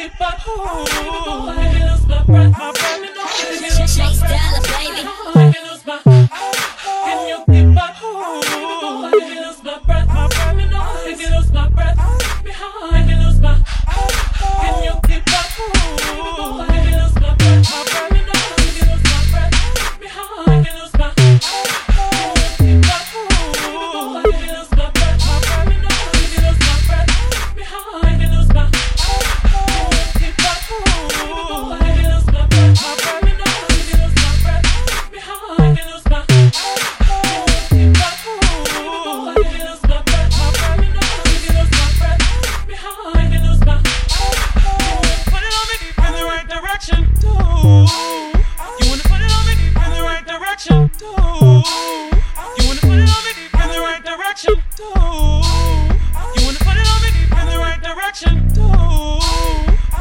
If I hold, I lose my breath. direction. You wanna put it on me deep in the right direction. Do. You wanna put it on me deep in the right direction. Do.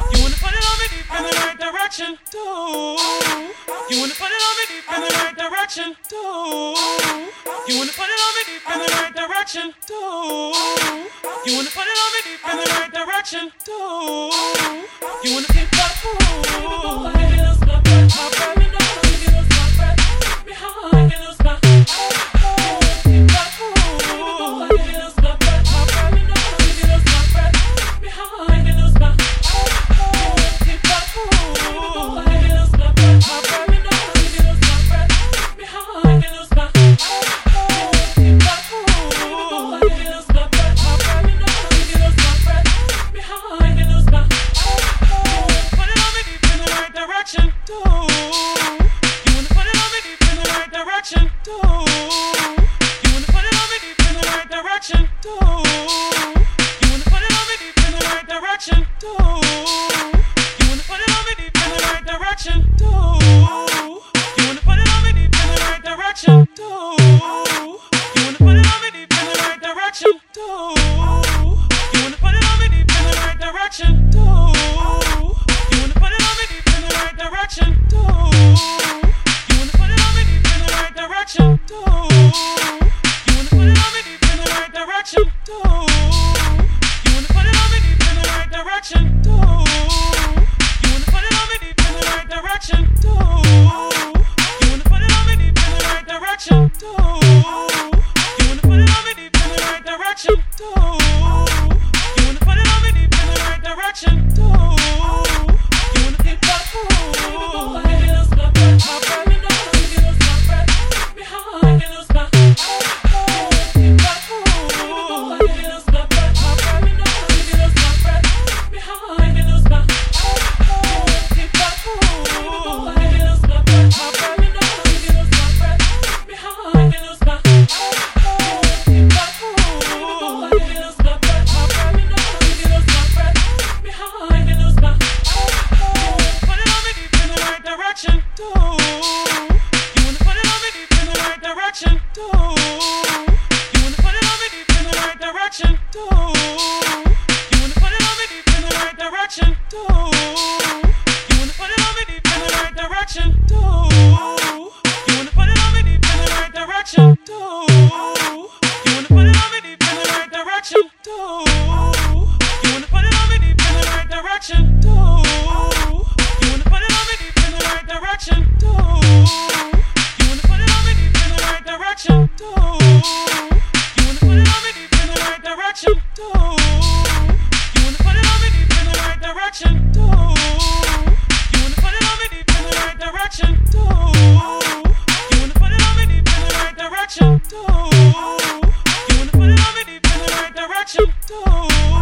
You wanna put it on me deep in the right direction. Do. You wanna put it on me deep in the right direction. Do. You wanna put it on me deep in the right direction. Do. You wanna put it on me deep in the right direction. Do. You wanna keep up. direction. Do You wanna put it on me deep in the right direction. Do. direction. Do you wanna put it on in the right direction? Do Oh.